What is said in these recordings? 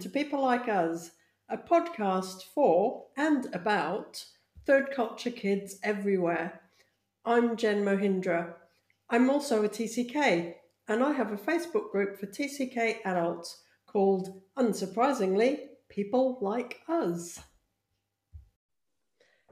to People Like Us, a podcast for and about third culture kids everywhere. I'm Jen Mohindra. I'm also a TCK, and I have a Facebook group for TCK adults called, unsurprisingly, People Like Us.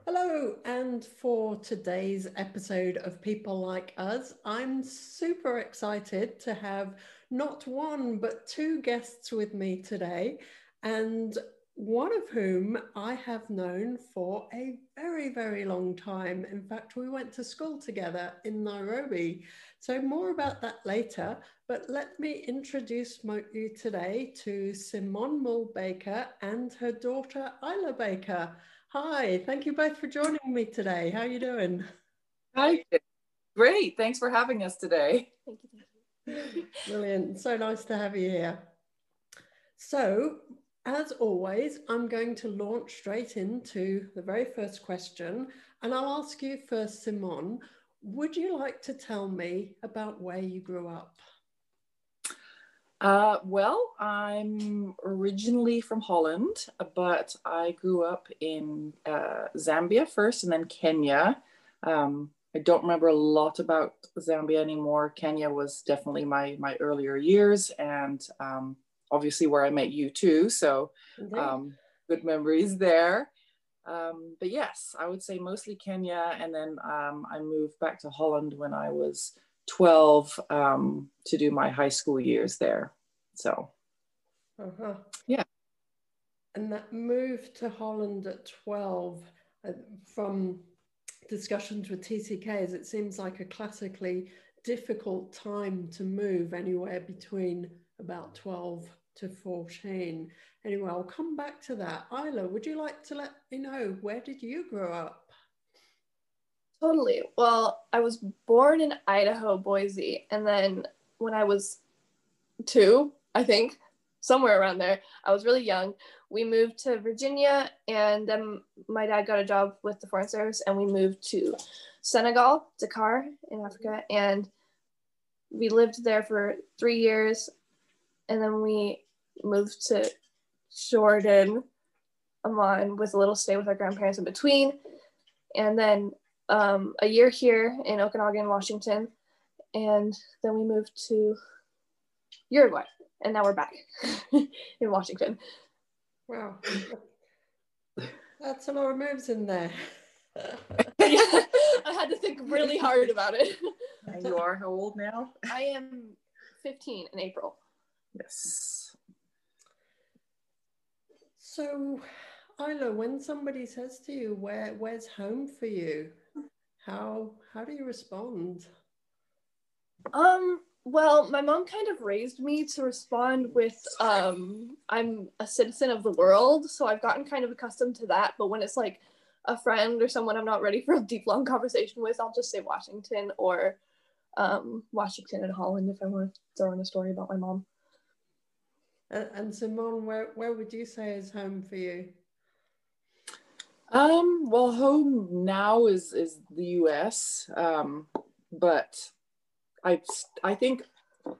Hello, and for today's episode of People Like Us, I'm super excited to have not one but two guests with me today, and one of whom I have known for a very, very long time. In fact, we went to school together in Nairobi. So, more about that later. But let me introduce you today to Simone Mul-Baker and her daughter, Ayla Baker. Hi, thank you both for joining me today. How are you doing? Hi, great. Thanks for having us today. Thank you. Brilliant. So nice to have you here. So, as always, I'm going to launch straight into the very first question. And I'll ask you first, Simone, would you like to tell me about where you grew up? Uh, well, I'm originally from Holland, but I grew up in uh, Zambia first and then Kenya. Um, I don't remember a lot about Zambia anymore. Kenya was definitely my my earlier years, and um, obviously where I met you too. So um, good memories there. Um, but yes, I would say mostly Kenya, and then um, I moved back to Holland when I was 12 um, to do my high school years there. So, uh-huh. yeah. And that move to Holland at 12 uh, from discussions with TCKs, it seems like a classically difficult time to move anywhere between about 12 to 14. Anyway, I'll come back to that. Ayla, would you like to let me know where did you grow up? Totally. Well, I was born in Idaho, Boise, and then when I was two, I think, somewhere around there, I was really young we moved to Virginia, and then my dad got a job with the Foreign Service, and we moved to Senegal, Dakar, in Africa, and we lived there for three years, and then we moved to Jordan, Amman, with a little stay with our grandparents in between, and then um, a year here in Okanogan, Washington, and then we moved to Uruguay, and now we're back in Washington. Wow. That's a lot of moves in there. yeah, I had to think really hard about it. And you are how old now? I am 15 in April. Yes. So, Ayla, when somebody says to you, "Where, where's home for you?" How how do you respond? Um, well, my mom kind of raised me to respond with um, I'm a citizen of the world. So I've gotten kind of accustomed to that. But when it's like a friend or someone I'm not ready for a deep, long conversation with, I'll just say Washington or um, Washington and Holland if I want to throw in a story about my mom. And, and Simone, where, where would you say is home for you? Um, well, home now is is the U.S. Um, but I I think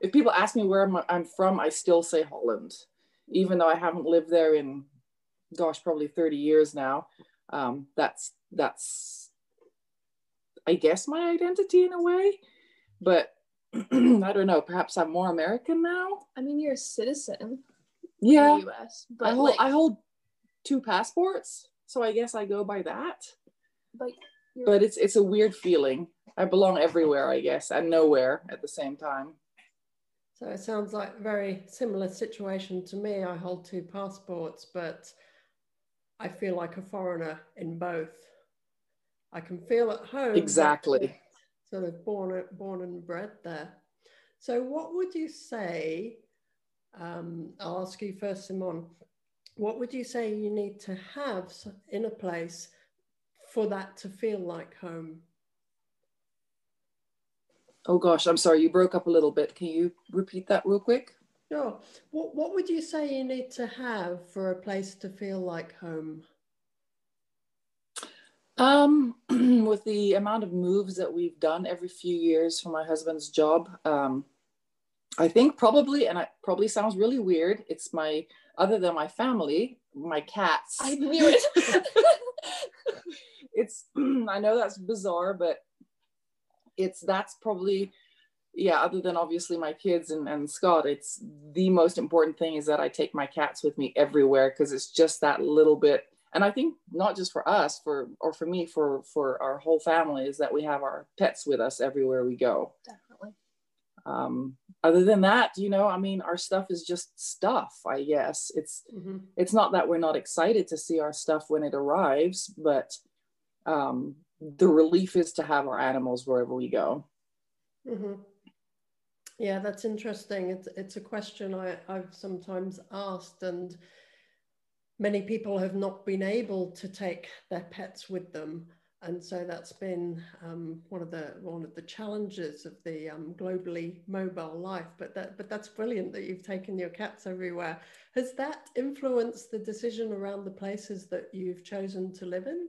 if people ask me where I'm, I'm from, I still say Holland, even though I haven't lived there in, gosh, probably 30 years now. Um, that's that's I guess my identity in a way, but I don't know. Perhaps I'm more American now. I mean, you're a citizen. Yeah. In the U.S. But I hold, like, I hold two passports, so I guess I go by that. But but it's it's a weird feeling. I belong everywhere, I guess, and nowhere at the same time. So it sounds like a very similar situation to me. I hold two passports, but I feel like a foreigner in both. I can feel at home. Exactly. Sort of born, born and bred there. So, what would you say? Um, I'll ask you first, Simone. What would you say you need to have in a place for that to feel like home? Oh gosh, I'm sorry, you broke up a little bit. Can you repeat that real quick? Sure. What, what would you say you need to have for a place to feel like home? Um, with the amount of moves that we've done every few years for my husband's job, um, I think probably, and it probably sounds really weird, it's my other than my family, my cats. I knew it. it's I know that's bizarre, but it's that's probably yeah, other than obviously my kids and, and Scott, it's the most important thing is that I take my cats with me everywhere because it's just that little bit. And I think not just for us, for or for me, for for our whole family, is that we have our pets with us everywhere we go. Definitely. Um, other than that, you know, I mean, our stuff is just stuff. I guess it's mm-hmm. it's not that we're not excited to see our stuff when it arrives, but um, the relief is to have our animals wherever we go. Mm-hmm. Yeah, that's interesting. It's it's a question I, I've sometimes asked, and many people have not been able to take their pets with them, and so that's been um, one of the one of the challenges of the um, globally mobile life. But that but that's brilliant that you've taken your cats everywhere. Has that influenced the decision around the places that you've chosen to live in?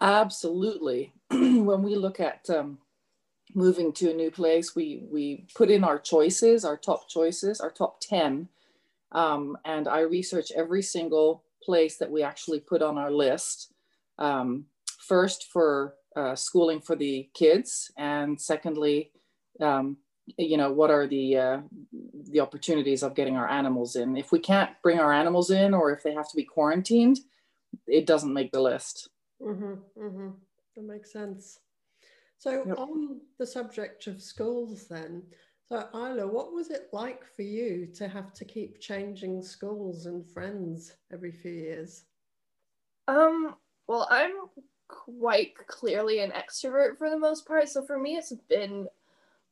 Absolutely. when we look at um, moving to a new place, we we put in our choices, our top choices, our top ten, um, and I research every single place that we actually put on our list. Um, first for uh, schooling for the kids, and secondly, um, you know, what are the uh, the opportunities of getting our animals in? If we can't bring our animals in, or if they have to be quarantined, it doesn't make the list. Mm-hmm, mm-hmm. That makes sense. So, yep. on the subject of schools, then, so Ayla, what was it like for you to have to keep changing schools and friends every few years? Um, well, I'm quite clearly an extrovert for the most part. So for me, it's been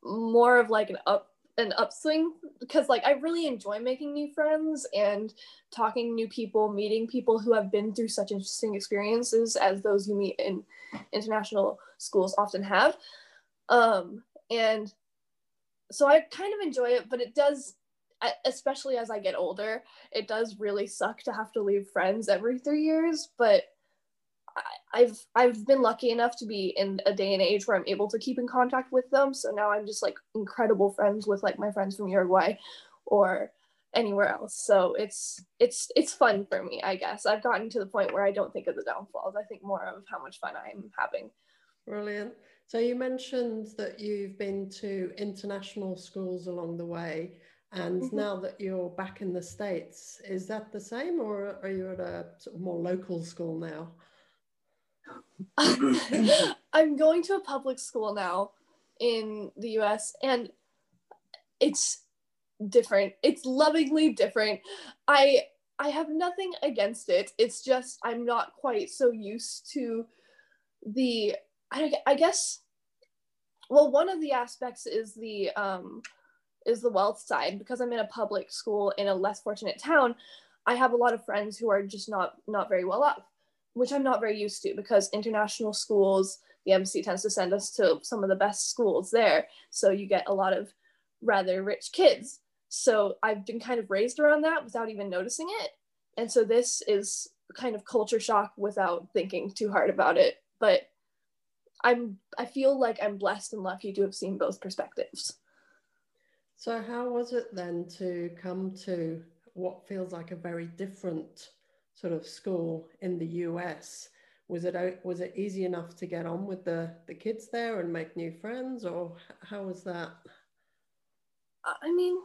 more of like an up an upswing because like I really enjoy making new friends and talking new people, meeting people who have been through such interesting experiences as those you meet in international schools often have. Um, and so I kind of enjoy it, but it does, especially as I get older, it does really suck to have to leave friends every three years. But I've I've been lucky enough to be in a day and age where I'm able to keep in contact with them. So now I'm just like incredible friends with like my friends from Uruguay or anywhere else. So it's it's it's fun for me, I guess. I've gotten to the point where I don't think of the downfalls. I think more of how much fun I'm having. Brilliant. So you mentioned that you've been to international schools along the way. And mm-hmm. now that you're back in the States, is that the same or are you at a sort of more local school now? I'm going to a public school now in the US and it's different. It's lovingly different. I I have nothing against it. It's just I'm not quite so used to the I, I guess well one of the aspects is the um is the wealth side because I'm in a public school in a less fortunate town. I have a lot of friends who are just not not very well off which I'm not very used to because international schools, the embassy tends to send us to some of the best schools there. So you get a lot of rather rich kids. So I've been kind of raised around that without even noticing it. And so this is kind of culture shock without thinking too hard about it. But I'm I feel like I'm blessed and lucky to have seen both perspectives. So how was it then to come to what feels like a very different sort of school in the US. Was it was it easy enough to get on with the the kids there and make new friends, or how was that? I mean,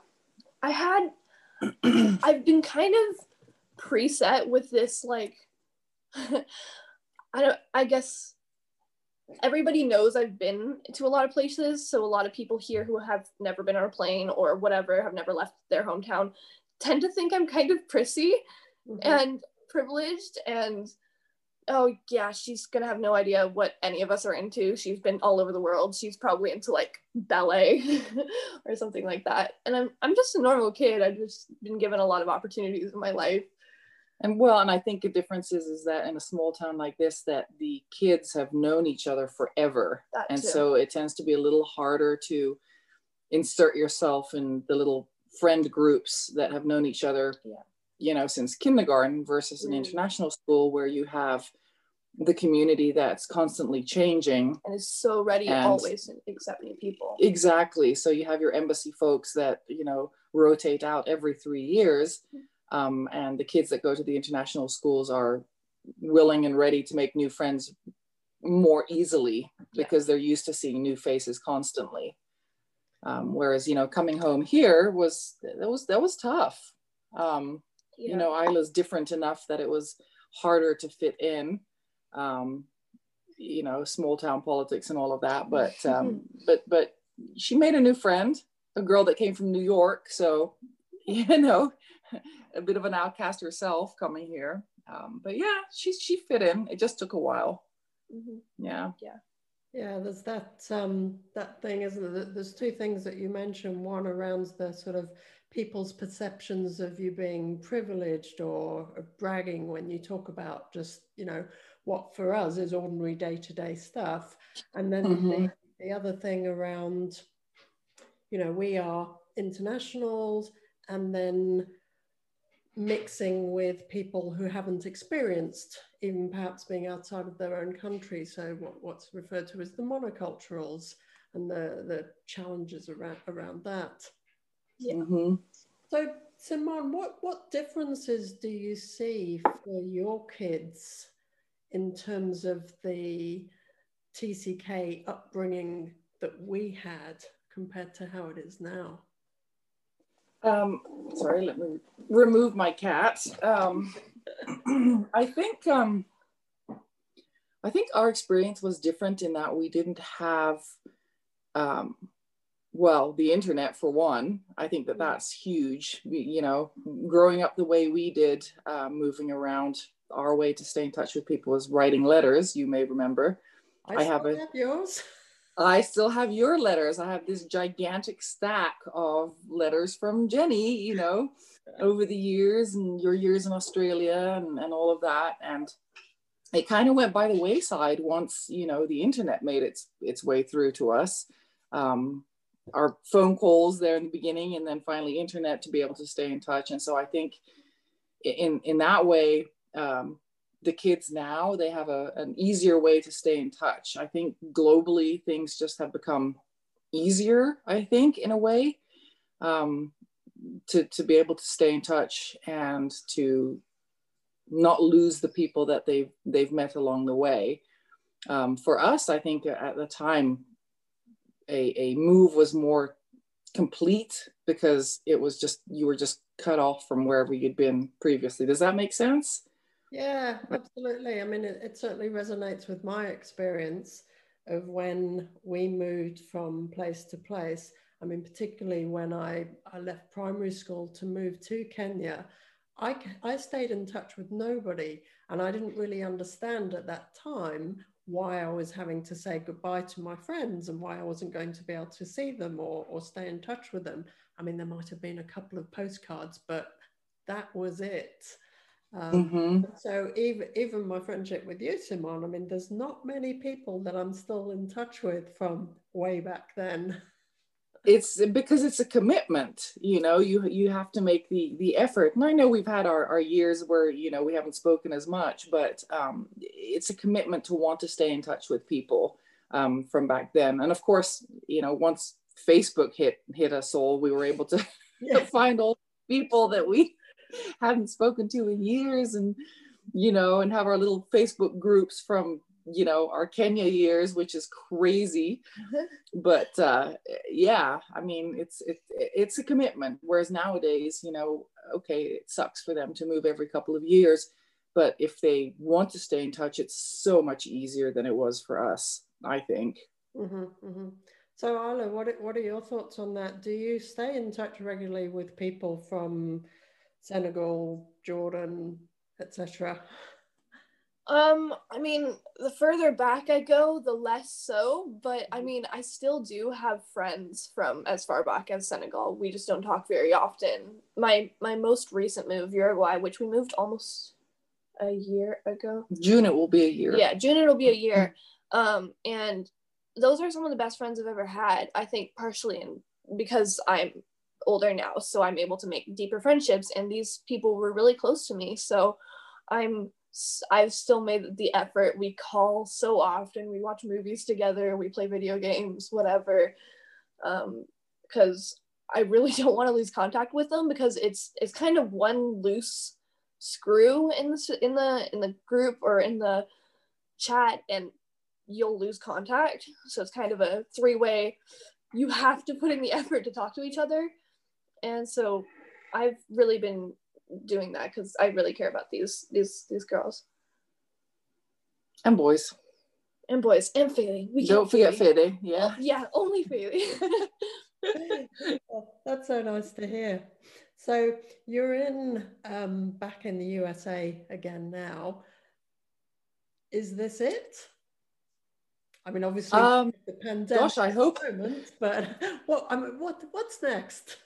I had I've been kind of preset with this like I don't I guess everybody knows I've been to a lot of places. So a lot of people here who have never been on a plane or whatever, have never left their hometown, tend to think I'm kind of prissy. Mm-hmm. And privileged and oh yeah she's gonna have no idea what any of us are into. She's been all over the world. She's probably into like ballet or something like that. And i'm i'm just a normal kid. I've just been given a lot of opportunities in my life. And well and i think the difference is is that in a small town like this that the kids have known each other forever. That and too. so it tends to be a little harder to insert yourself in the little friend groups that have known each other yeah you know since kindergarten versus an mm. international school where you have the community that's constantly changing and is so ready and always to accept new people exactly so you have your embassy folks that you know rotate out every three years Um, and the kids that go to the international schools are willing and ready to make new friends more easily because they're used to seeing new faces constantly. Um, whereas, you know, coming home here was that was that was tough. Um, yeah. You know, Ayla's different enough that it was harder to fit in. Um, you know, small town politics and all of that. But um, but but she made a new friend, a girl that came from New York. So, you know, a bit of an outcast herself coming here. Um, but yeah, she she fit in. It just took a while. Mm-hmm. Yeah. Yeah. Yeah, there's that um, that thing, isn't there? There's two things that you mentioned. One around the sort of people's perceptions of you being privileged or bragging when you talk about just you know what for us is ordinary day-to-day stuff, and then mm-hmm. the, the other thing around you know we are internationals, and then mixing with people who haven't experienced even perhaps being outside of their own country. So what, what's referred to as the monoculturals and the, the challenges around, around that. Yeah. Mm-hmm. So Simone, what, what differences do you see for your kids in terms of the TCK upbringing that we had compared to how it is now? Um, sorry, let me remove my cat. Um, I think um, I think our experience was different in that we didn't have, um, well, the internet for one. I think that that's huge. We, you know, growing up the way we did, uh, moving around, our way to stay in touch with people was writing letters. You may remember. I, I have, a, have yours. I still have your letters. I have this gigantic stack of letters from Jenny, you know, over the years and your years in Australia and, and all of that. And it kind of went by the wayside once, you know, the internet made its its way through to us. Um, our phone calls there in the beginning and then finally internet to be able to stay in touch. And so I think in in that way, um, the kids now they have a, an easier way to stay in touch i think globally things just have become easier i think in a way um, to, to be able to stay in touch and to not lose the people that they've they've met along the way um, for us i think at the time a, a move was more complete because it was just you were just cut off from wherever you'd been previously does that make sense yeah, absolutely. I mean, it, it, certainly resonates with my experience of when we moved from place to place. I mean, particularly when I, I left primary school to move to Kenya, I, I stayed in touch with nobody. And I didn't really understand at that time why I was having to say goodbye to my friends and why I wasn't going to be able to see them or, or stay in touch with them. I mean, there might have been a couple of postcards, but that was it. Um, mm-hmm. So even even my friendship with you, Simone, I mean, there's not many people that I'm still in touch with from way back then. It's because it's a commitment, you know. You you have to make the the effort. And I know we've had our, our years where you know we haven't spoken as much, but um, it's a commitment to want to stay in touch with people um, from back then. And of course, you know, once Facebook hit hit us all, we were able to, to find all people that we hadn't spoken to in years and you know and have our little facebook groups from you know our kenya years which is crazy but uh yeah i mean it's it, it's a commitment whereas nowadays you know okay it sucks for them to move every couple of years but if they want to stay in touch it's so much easier than it was for us i think mm-hmm, mm-hmm. so Ayla, what, what are your thoughts on that do you stay in touch regularly with people from Senegal, Jordan, etc.? Um, I mean, the further back I go, the less so, but I mean, I still do have friends from as far back as Senegal. We just don't talk very often. My my most recent move, Uruguay, which we moved almost a year ago. June it will be a year. Yeah, June it'll be a year. Um, and those are some of the best friends I've ever had. I think partially in because I'm older now so i'm able to make deeper friendships and these people were really close to me so i'm i've still made the effort. We call so often. We watch movies together. We play video games whatever. Um, because I really don't want to lose contact with them because it's it's kind of one loose screw in the in the in the group or in the chat and you'll lose contact. So it's kind of a three way. You have to put in the effort to talk to each other, and so I've really been doing that because I really care about these these these girls and boys and boys and Feli. We don't forget Feli. Yeah, yeah, only Feli. well, that's so nice to hear. So you're in um, back in the USA again now. Is this it? I mean, obviously, um, the pandemic. Gosh, I hope. Moment, but what? I mean, what? What's next?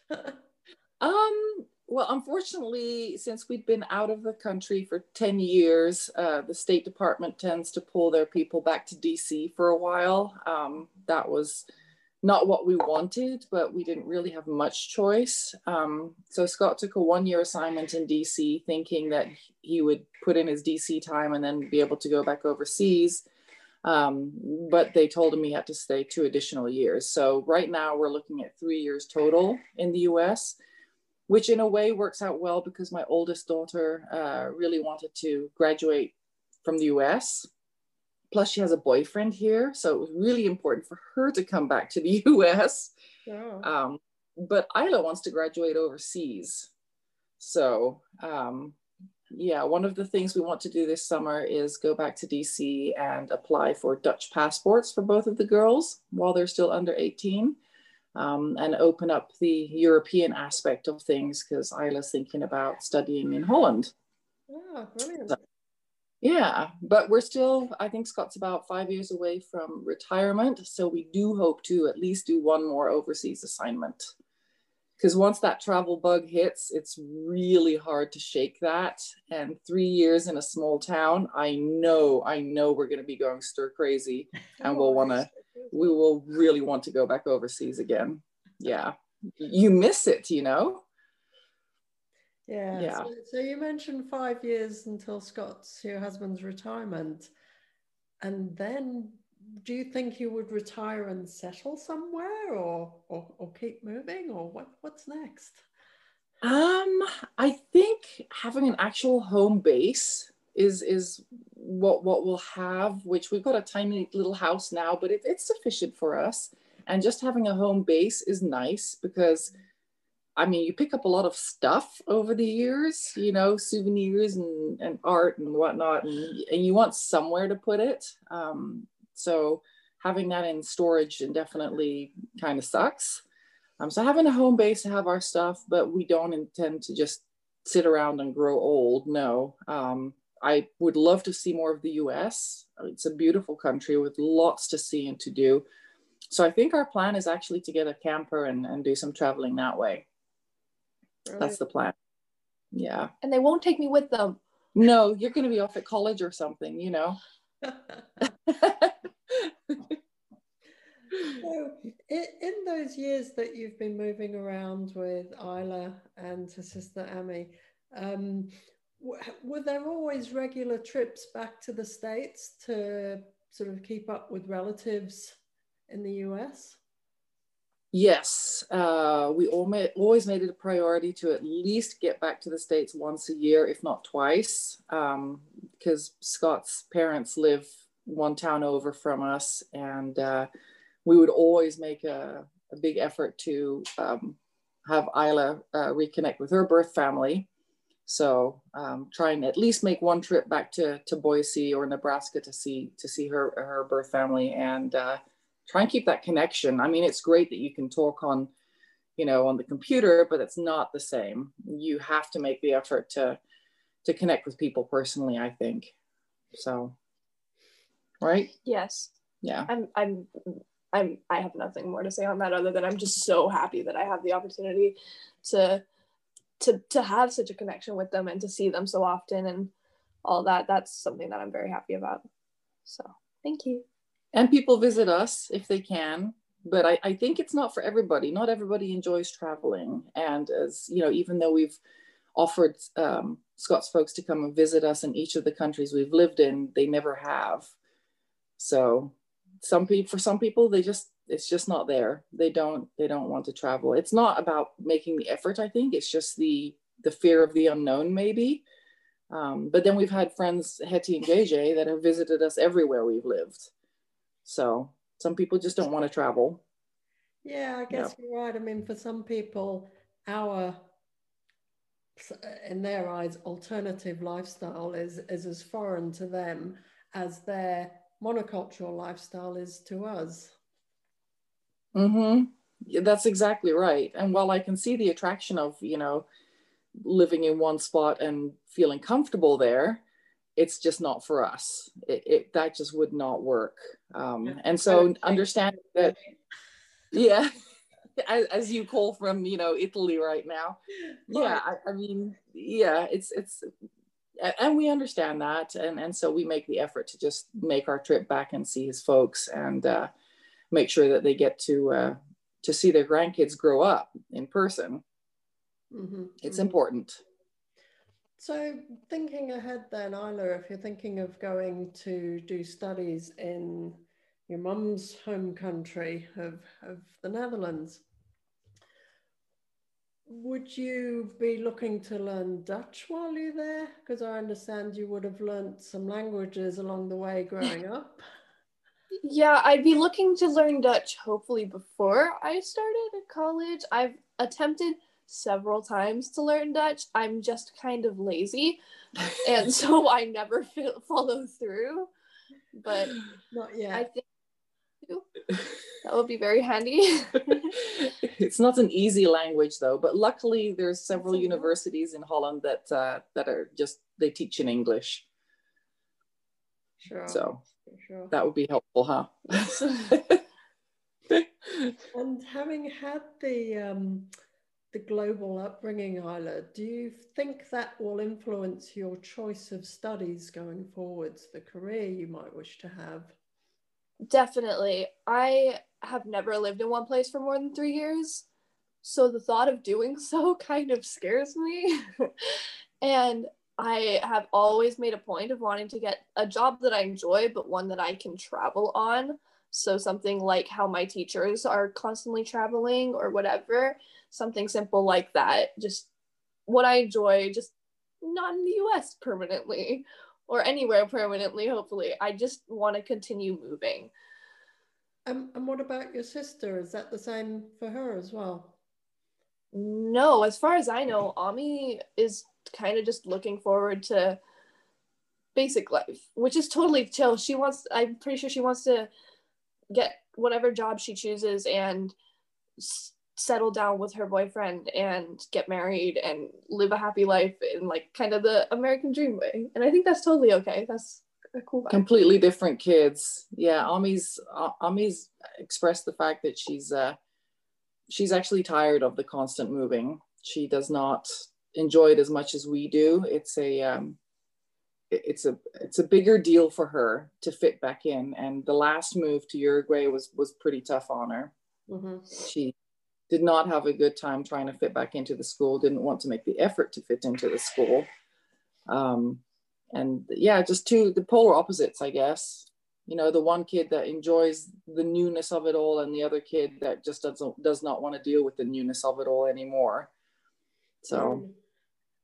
um. Well, unfortunately, since we'd been out of the country for 10 years, uh, the State Department tends to pull their people back to DC for a while. Um, that was not what we wanted, but we didn't really have much choice. Um, so Scott took a one year assignment in DC, thinking that he would put in his DC time and then be able to go back overseas. Um, but they told him he had to stay two additional years. So right now we're looking at three years total in the US, which in a way works out well because my oldest daughter uh, really wanted to graduate from the US Plus, she has a boyfriend here, so it was really important for her to come back to the U.S. Yeah. Um, but Ayla wants to graduate overseas, so um, yeah, one of the things we want to do this summer is go back to DC and apply for Dutch passports for both of the girls while they're still under 18. Um, and open up the European aspect of things because Ayla's thinking about studying in Holland. Oh, brilliant. So, yeah, but we're still, I think Scott's about five years away from retirement. So we do hope to at least do one more overseas assignment. Because once that travel bug hits, it's really hard to shake that. And three years in a small town, I know, I know we're going to be going stir crazy and we'll want to, we will really want to go back overseas again. Yeah. You miss it, you know? Yeah. yeah. So, so, you mentioned five years until Scott's your husband's retirement, and then do you think you would retire and settle somewhere, or or, or keep moving, or what what's next? Um, I think having an actual home base is is what what we'll have. Which we've got a tiny little house now, but it, it's sufficient for us. And just having a home base is nice because I mean, you pick up a lot of stuff over the years, you know, souvenirs and, and art and whatnot, and, and you want somewhere to put it. Um, so having that in storage indefinitely kind of sucks. Um, so having a home base to have our stuff, but we don't intend to just sit around and grow old. No, um, I would love to see more of the US. It's a beautiful country with lots to see and to do. So I think our plan is actually to get a camper and, and do some traveling that way. That's the plan. Yeah. And they won't take me with them. No, you're going to be off at college or something, you know. so, in, in those years that you've been moving around with Ayla and her sister Amy, um, were there always regular trips back to the States to sort of keep up with relatives in the US? Yes, uh, we always made it a priority to at least get back to the States once a year, if not twice, because um, Scott's parents live one town over from us. And uh, we would always make a, a big effort to um, have Ayla uh, reconnect with her birth family. So um, try and at least make one trip back to, to Boise or Nebraska to see to see her her birth family and uh, try and keep that connection. I mean, it's great that you can talk on, you know, on the computer, but it's not the same. You have to make the effort to to connect with people personally, I think. So right? Yes. Yeah. I'm I'm I'm I have nothing more to say on that other than I'm just so happy that I have the opportunity to to to have such a connection with them and to see them so often and all that. That's something that I'm very happy about. So thank you and people visit us if they can but I, I, think it's not for everybody not everybody enjoys traveling and as you know even though we've offered um, scott's folks to come and visit us in each of the countries we've lived in they never have so some people for some people they just it's just not there. They don't they don't want to travel. It's not about making the effort i think. It's just the the fear of the unknown maybe. Um, but then we've had friends hetty and jj that have visited us everywhere we've lived. So some people just don't want to travel. Yeah i guess yeah. you're right. I mean for some people our in their eyes alternative lifestyle is is as foreign to them as their monocultural lifestyle is to us Mm-hmm. Yeah, that's exactly right. And while I can see the attraction of, you know, living in one spot and feeling comfortable there, it's just not for us. It, it that just would not work. Um, and so understand that, yeah, as, as, you call from, you know, Italy right now. Yeah, I, I mean, yeah, it's it's and we understand that and and so we make the effort to just make our trip back and see his folks and uh make sure that they get to uh, to see their grandkids grow up in person. Mm-hmm. It's mm-hmm. important. So, thinking ahead, then, Ayla, if you're thinking of going to do studies in your mum's home country of, of the Netherlands, would you be looking to learn Dutch while you're there? Because I understand you would have learnt some languages along the way growing up. Yeah, I'd be looking to learn Dutch hopefully before I started at college. I've attempted several times to learn Dutch. I'm just kind of lazy, and so I never f- follow through. But not yet. I think that would be very handy. it's not an easy language though, but luckily there's several universities in Holland that uh, that are just they teach in English. Sure. So sure. That would be helpful, huh? and having had the um, the global upbringing, Ayla, do you think that will influence your choice of studies going forwards, the career you might wish to have? Definitely. I have never lived in one place for more than three years. So the thought of doing so kind of scares me. and I have always made a point of wanting to get a job that I enjoy, but one that I can travel on. So, something like how my teachers are constantly traveling or whatever, something simple like that. Just what I enjoy, just not in the US permanently or anywhere permanently, hopefully. I just want to continue moving. Um, and what about your sister? Is that the same for her as well? No, as far as I know, Ami is kind of just looking forward to basic life, which is totally chill. She wants, I'm pretty sure she wants to get whatever job she chooses and s- settle down with her boyfriend and get married and live a happy life in like kind of the American dream way. And I think that's totally okay. That's a cool vibe. Completely different kids. Yeah, Ami's Ami's expressed the fact that she's uh she's actually tired of the constant moving. She does not enjoy it as much as we do. It's a um, it's a it's a bigger deal for her to fit back in. And the last move to Uruguay was was pretty tough on her. Mm-hmm. She did not have a good time trying to fit back into the school. Didn't want to make the effort to fit into the school. Um, and yeah, just two the polar opposites, I guess. You know, the one kid that enjoys the newness of it all, and the other kid that just doesn't does not want to deal with the newness of it all anymore. So.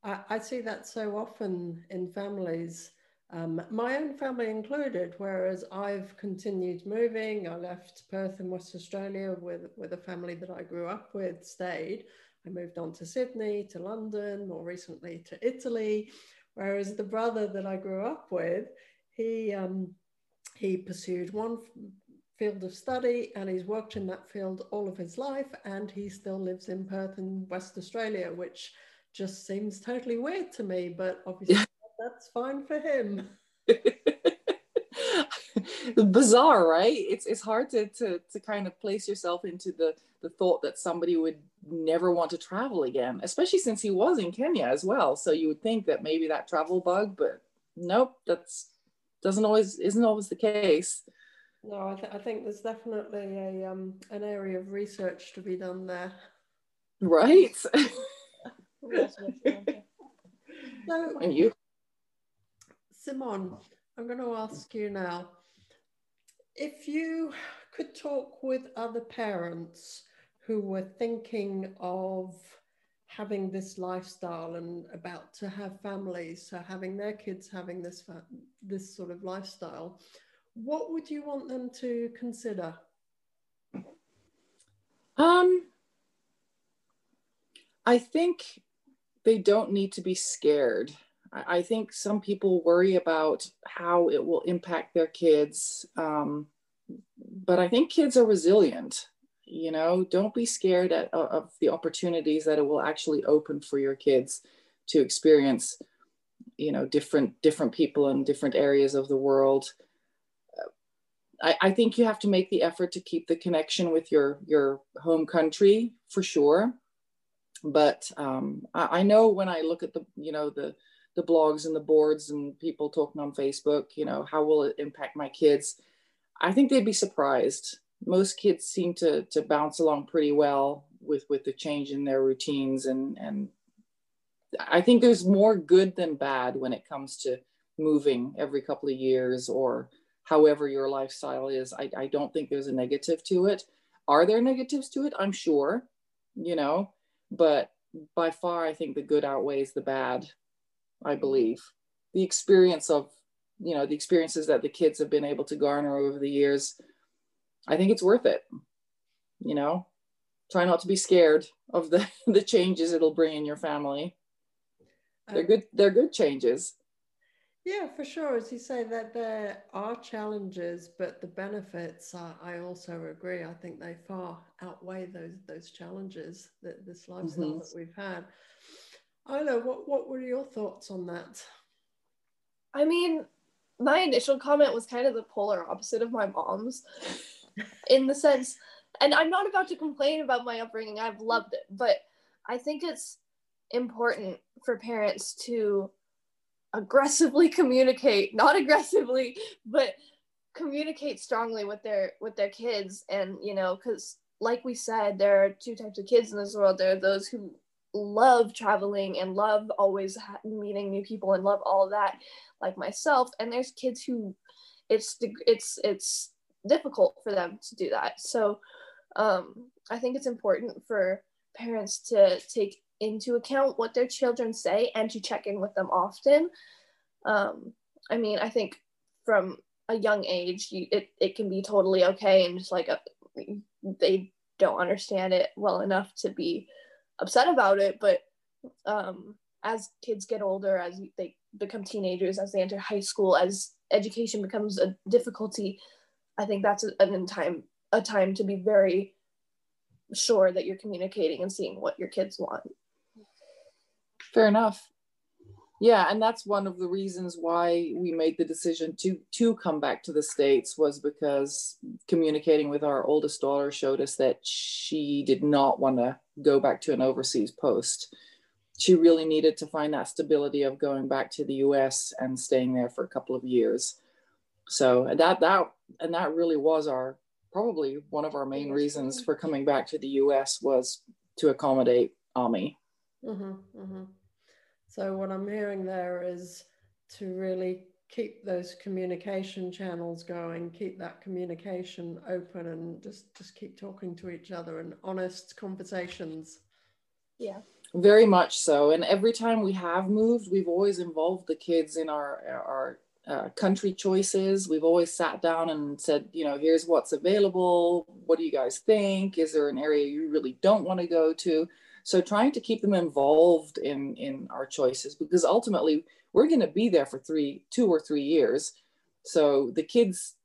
I, I see that so often in families, um, my own family included, whereas I've continued moving. I left Perth in West Australia with, with a family that I grew up with, stayed. I moved on to Sydney, to London, more recently to Italy. Whereas the brother that I grew up with, he, um, he pursued one field of study and he's worked in that field all of his life and he still lives in Perth in West Australia, which just seems totally weird to me, but obviously that's fine for him. Bizarre, right? It's it's hard to, to to kind of place yourself into the the thought that somebody would never want to travel again, especially since he was in Kenya as well. So you would think that maybe that travel bug, but nope, that's doesn't always isn't always the case. No, I, th- I think there's definitely a um an area of research to be done there. Right. so, and you? Simone, I'm going to ask you now if you could talk with other parents who were thinking of having this lifestyle and about to have families, so having their kids having this this sort of lifestyle, what would you want them to consider? Um, I think they don't need to be scared. I think some people worry about how it will impact their kids. Um, but I think kids are resilient. You know, don't be scared at, of the opportunities that it will actually open for your kids to experience, you know, different different people in different areas of the world. I, I think you have to make the effort to keep the connection with your your home country for sure. But um, I, I know when I look at the you know the the blogs and the boards and people talking on Facebook, you know, how will it impact my kids? I think they'd be surprised. Most kids seem to to bounce along pretty well with with the change in their routines and and I think there's more good than bad when it comes to moving every couple of years or however your lifestyle is. I, I don't think there's a negative to it. Are there negatives to it? I'm sure, you know, but by far I think the good outweighs the bad I believe. The experience of, you know, the experiences that the kids have been able to garner over the years, I think it's worth it. You know, try not to be scared of the, the changes it'll bring in your family. They're good, they're good changes. Yeah, for sure. As you say, that there are challenges, but the benefits, are, I also agree. I think they far outweigh those those challenges that this lifestyle mm-hmm. that we've had. Ayla, what, what were your thoughts on that? I mean, my initial comment was kind of the polar opposite of my mom's in the sense, and I'm not about to complain about my upbringing, I've loved it, but I think it's important for parents to aggressively communicate, not aggressively, but communicate strongly with their with their kids. And you know because like we said there are two types of kids in this world. There are those who love traveling and love always meeting new people and love all that like myself. And there's kids who it's it's it's difficult for them to do that. So um, i think it's important for parents to take into account what their children say and to check in with them often. Um, i mean i think from a young age you, it, it can be totally okay and just like a, they don't understand it well enough to be upset about it but um, as kids get older as they become teenagers as they enter high school as education becomes a difficulty i think that's a, a time a time to be very sure that you're communicating and seeing what your kids want fair enough. Yeah and that's one of the reasons why we made the decision to to come back to the states was because communicating with our oldest daughter showed us that she did not want to go back to an overseas post. She really needed to find that stability of going back to the us and staying there for a couple of years. So that that and that really was our probably one of our main reasons for coming back to the us was to accommodate ami. Mm-hmm, mm-hmm. So what I'm hearing there is to really keep those communication channels going, keep that communication open and just just keep talking to each other and honest conversations. Yeah. Very much so. And every time we have moved, we've always involved the kids in our our uh, country choices. We've always sat down and said, you know, here's what's available. What do you guys think? Is there an area you really don't want to go to? So trying to keep them involved in in our choices because ultimately we're going to be there for three, two or three years. So the kids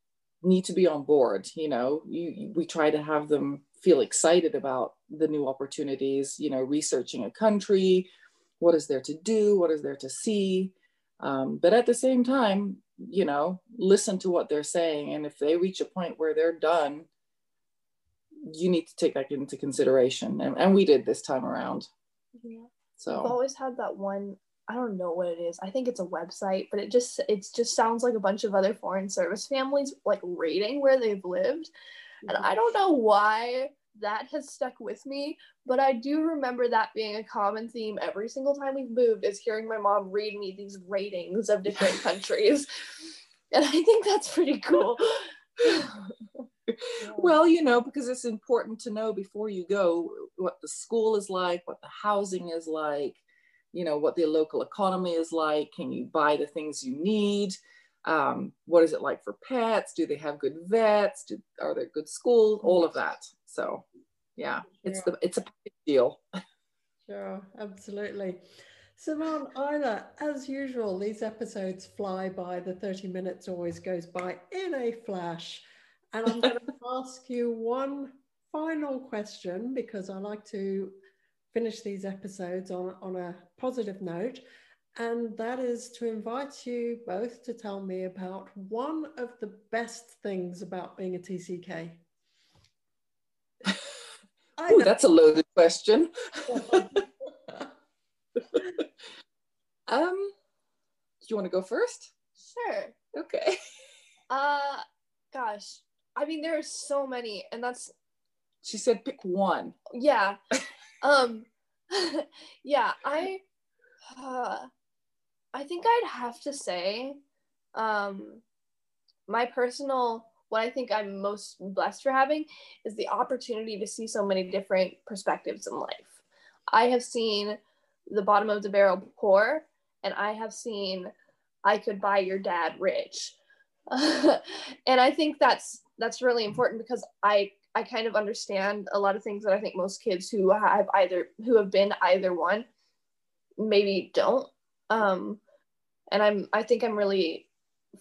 need to be on board. You know, you, we try to have them feel excited about the new opportunities. You know, researching a country, what is there to do, what is there to see. Um, but at the same time, you know, listen to what they're saying, and if they reach a point where they're done you need to take that into consideration. And, and we did this time around. Yeah. So. I've always had that one i don't know what it is. I think it's a website but it just it just sounds like a bunch of other foreign service families like rating where they've lived. And i don't know why that has stuck with me but i do remember that being a common theme every single time we've moved is hearing my mom read me these ratings of different countries. And i think that's pretty cool well, you know, because it's important to know before you go what the school is like, what the housing is like, you know, what the local economy is like. Can you buy the things you need? Um, what is it like for pets? Do they have good vets? Do, are there good schools? All of that. So, yeah, it's the it's a big deal. Sure, absolutely. Simone, Ayla, as usual, these episodes fly by. The 30 minutes always goes by in a flash. And I'm going to ask you one final question because I like to finish these episodes on, on a positive note. And that is to invite you both to tell me about one of the best things about being a TCK. oh, that's a loaded question. um, do you want to go first? Sure. Okay. Uh, gosh, I mean, there are so many, and that's. She said, pick one. Yeah. um. yeah, I. Uh, I think I'd have to say, um, my personal what I think I'm most blessed for having is the opportunity to see so many different perspectives in life. I have seen the bottom of the barrel poor, and I have seen I could buy your dad rich. and I think that's that's really important because I I kind of understand a lot of things that I think most kids who have either who have been either one maybe don't. Um, and I'm I think I'm really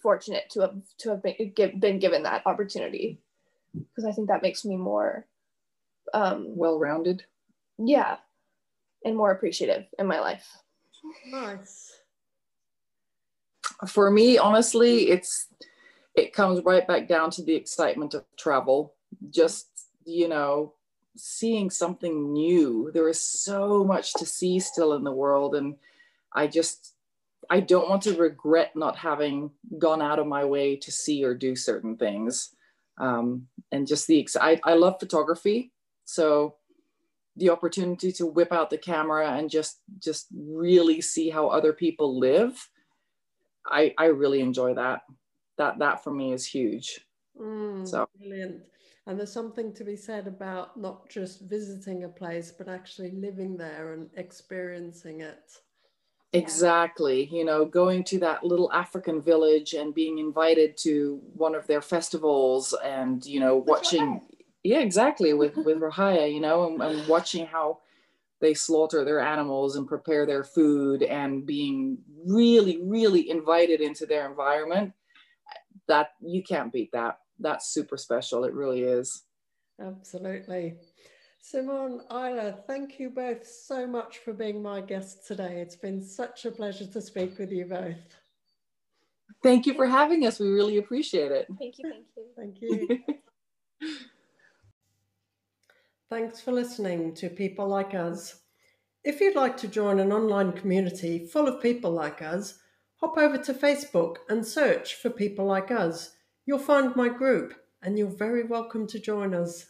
fortunate to have to have been, been given that opportunity because I think that makes me more um, well-rounded. Yeah, and more appreciative in my life. Nice. For me, honestly, it's it comes right back down to the excitement of travel. Just you know, seeing something new. There is so much to see still in the world, and I just I don't want to regret not having gone out of my way to see or do certain things. Um, and just the I, I love photography, so the opportunity to whip out the camera and just just really see how other people live, I I really enjoy that. That that for me is huge. Mm, so brilliant. And there's something to be said about not just visiting a place, but actually living there and experiencing it. Exactly. You know, going to that little African village and being invited to one of their festivals and, you know, watching. Yeah, exactly. With, with Rahaya, you know, and, and watching how they slaughter their animals and prepare their food and being really, really invited into their environment. That you can't beat that. That's super special. It really is. Absolutely. Simone, Ayla, thank you both so much for being my guests today. It's been such a pleasure to speak with you both. Thank you for having us. We really appreciate it. Thank you. Thank you. Thank you. Thanks for listening to People Like Us. If you'd like to join an online community full of people like us, hop over to Facebook and search for People Like Us. You'll find my group, and you're very welcome to join us.